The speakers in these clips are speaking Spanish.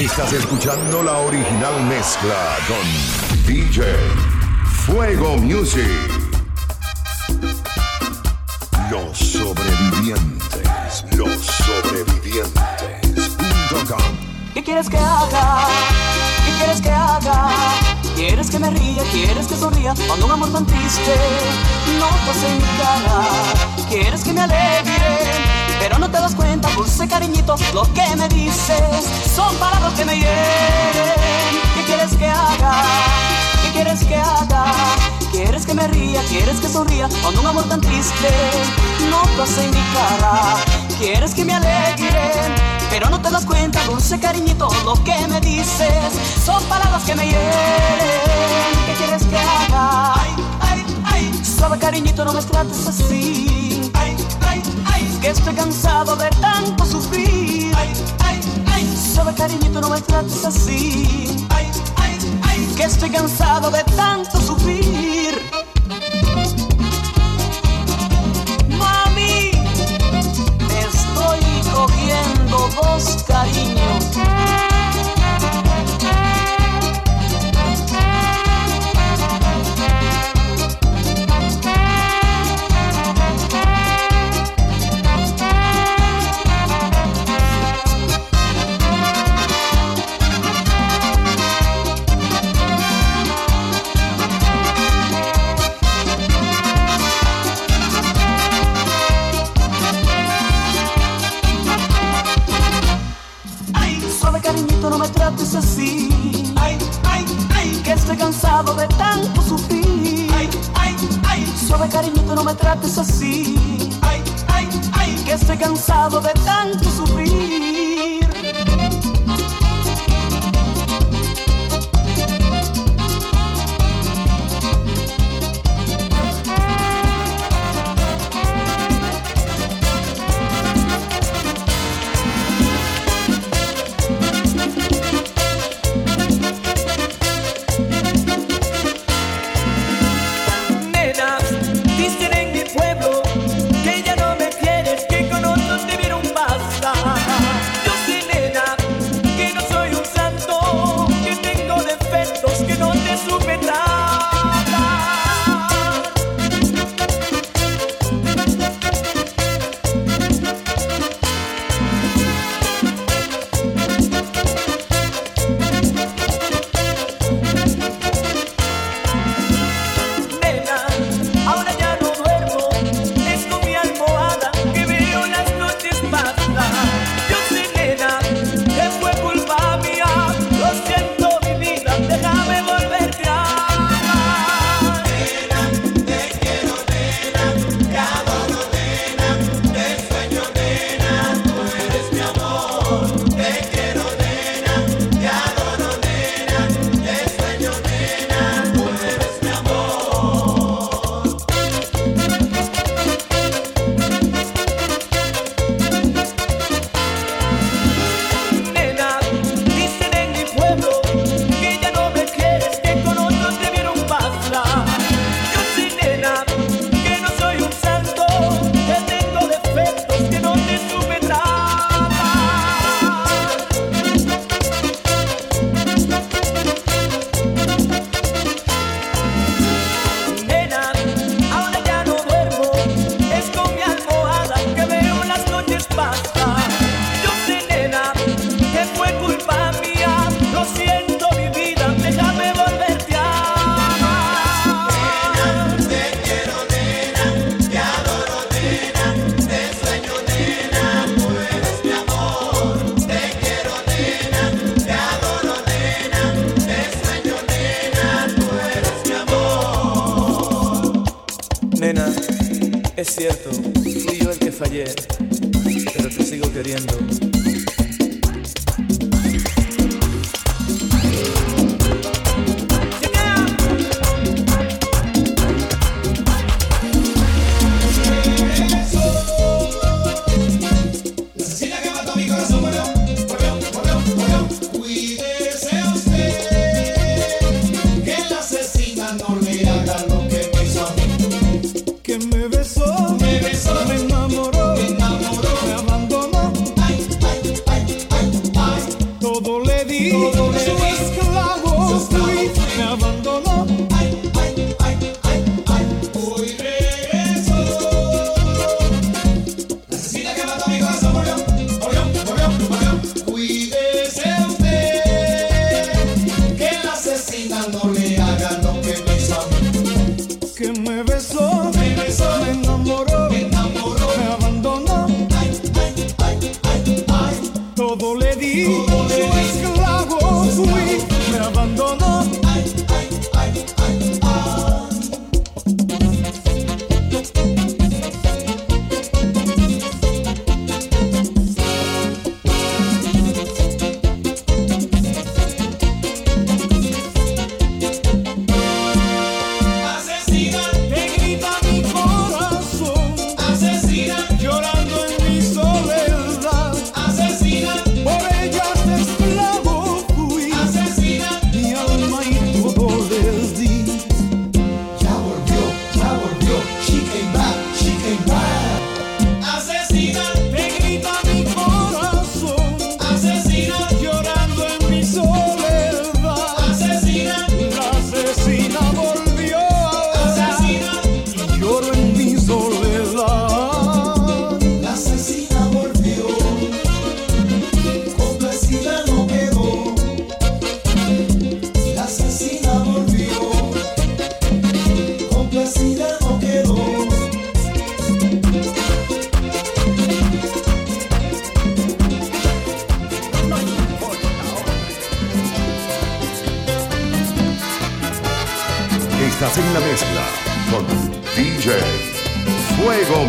Estás escuchando la original mezcla con DJ Fuego Music. Los sobrevivientes, los sobrevivientes.com. ¿Qué quieres que haga? ¿Qué quieres que haga? ¿Quieres que me ría? ¿Quieres que sonría? Cuando un amor tan triste no pase en mi. ¿Quieres que me alegre? Dulce cariñito, lo que me dices son palabras que me hieren. ¿Qué quieres que haga? ¿Qué quieres que haga? ¿Quieres que me ría? ¿Quieres que sonría? Cuando un amor tan triste no pase en mi cara. ¿Quieres que me alegre? Pero no te das cuenta, dulce cariñito, lo que me dices son palabras que me hieren. ¿Qué quieres que haga? Ay, ay, ay. Suave cariñito, no me trates así. Estoy cansado de tanto sufrir. Ay, ay, ay. Suave cariñito, no me trates así. Ay, ay, ay. Que estoy cansado de tanto no me trates así. Ay, ay, ay, que estoy cansado de tanto sufrir. Ay, ay, ay, suave cariñito, no me trates así. Ay, ay, ay, que estoy cansado de tanto sufrir. Es cierto, fui yo el que fallé, pero te sigo queriendo.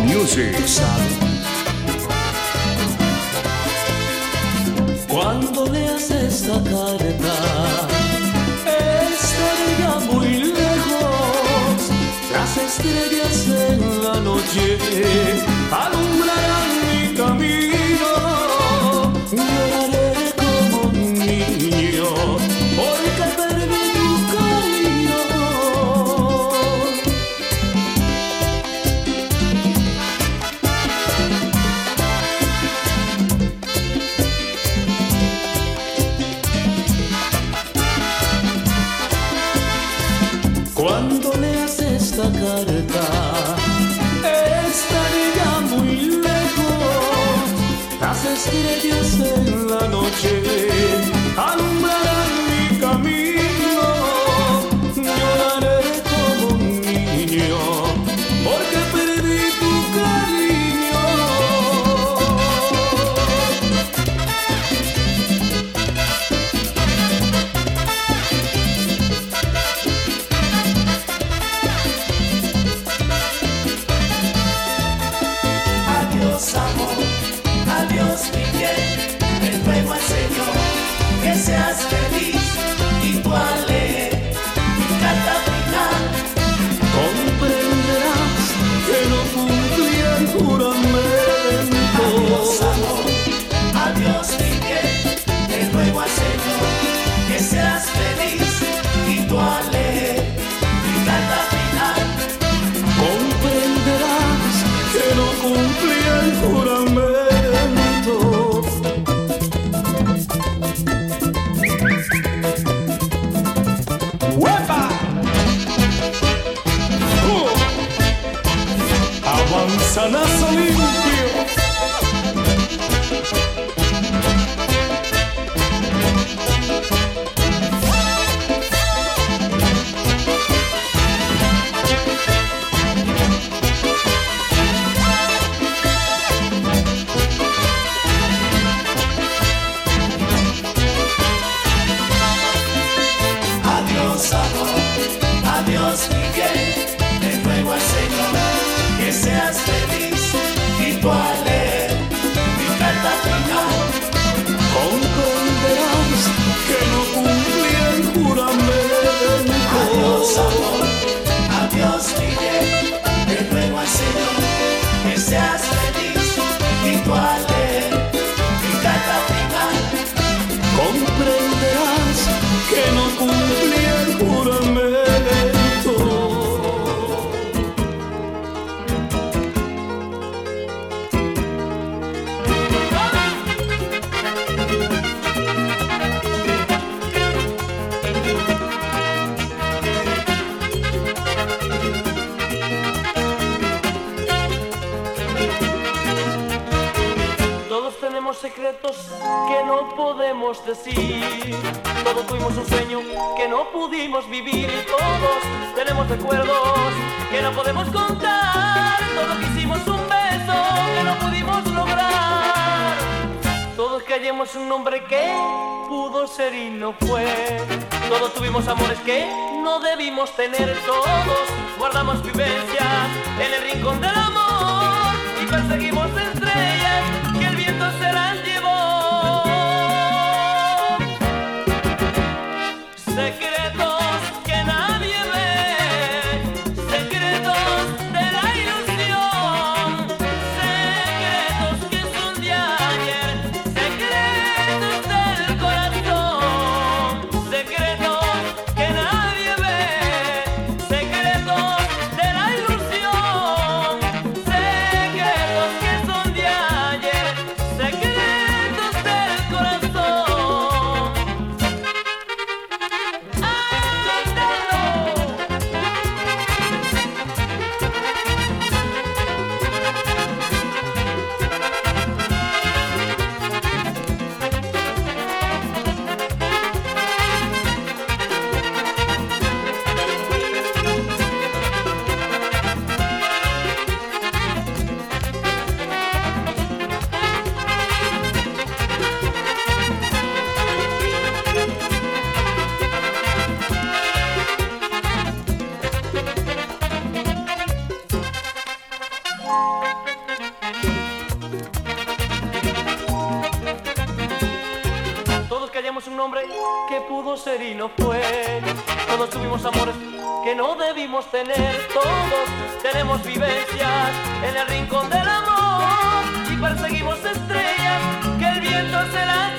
Music. Cuando leas esta carta, estaría muy lejos, las estrellas en la noche, podemos decir. Todos tuvimos un sueño que no pudimos vivir y todos tenemos recuerdos que no podemos contar. Todos quisimos un beso que no pudimos lograr. Todos callemos un nombre que pudo ser y no fue. Todos tuvimos amores que no debimos tener. Todos guardamos vivencias en el rincón del amor y perseguimos estrellas They que no debimos tener. Todos tenemos vivencias en el rincón del amor y perseguimos estrellas que el viento se las